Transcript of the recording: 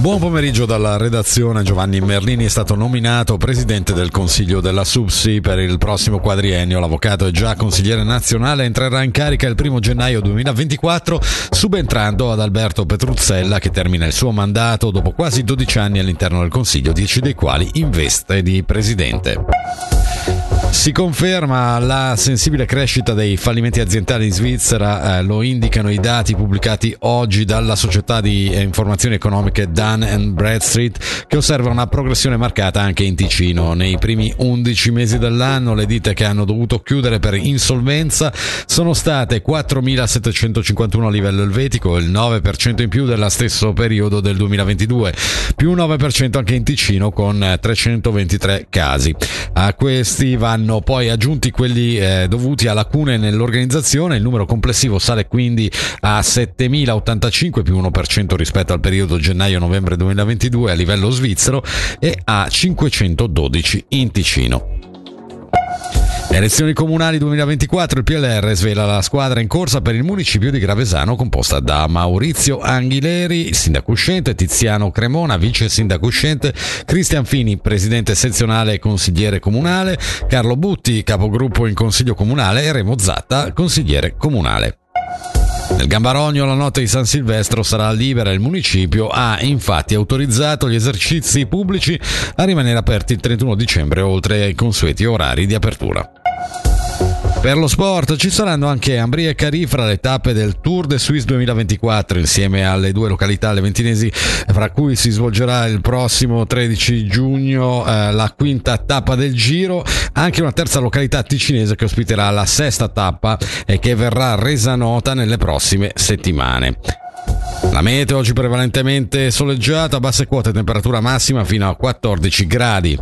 Buon pomeriggio dalla redazione. Giovanni Merlini è stato nominato presidente del Consiglio della SUPSI per il prossimo quadriennio. L'avvocato è già consigliere nazionale, entrerà in carica il primo gennaio 2024, subentrando ad Alberto Petruzzella che termina il suo mandato dopo quasi 12 anni all'interno del Consiglio, 10 dei quali in veste di presidente. Si conferma la sensibile crescita dei fallimenti aziendali in Svizzera, eh, lo indicano i dati pubblicati oggi dalla società di informazioni economiche Dun Bradstreet che osserva una progressione marcata anche in Ticino. Nei primi 11 mesi dell'anno le ditte che hanno dovuto chiudere per insolvenza sono state 4.751 a livello elvetico, il 9% in più dello stesso periodo del 2022, più 9% anche in Ticino con 323 casi. A questi vanno vanno poi aggiunti quelli eh, dovuti a lacune nell'organizzazione, il numero complessivo sale quindi a 7.085 più 1% rispetto al periodo gennaio-novembre 2022 a livello svizzero e a 512 in Ticino. Elezioni comunali 2024, il PLR svela la squadra in corsa per il municipio di Gravesano composta da Maurizio Anghileri, sindaco uscente, Tiziano Cremona, vice sindaco uscente, Cristian Fini, presidente sezionale e consigliere comunale, Carlo Butti, capogruppo in consiglio comunale e Remo Zatta, consigliere comunale. Nel Gambarogno la notte di San Silvestro sarà libera, il municipio ha infatti autorizzato gli esercizi pubblici a rimanere aperti il 31 dicembre oltre ai consueti orari di apertura. Per lo sport ci saranno anche Ambria e Carifra le tappe del Tour de Suisse 2024 insieme alle due località leventinesi fra cui si svolgerà il prossimo 13 giugno eh, la quinta tappa del giro, anche una terza località ticinese che ospiterà la sesta tappa e che verrà resa nota nelle prossime settimane. La meteo oggi prevalentemente soleggiata, basse quote temperatura massima fino a 14 gradi.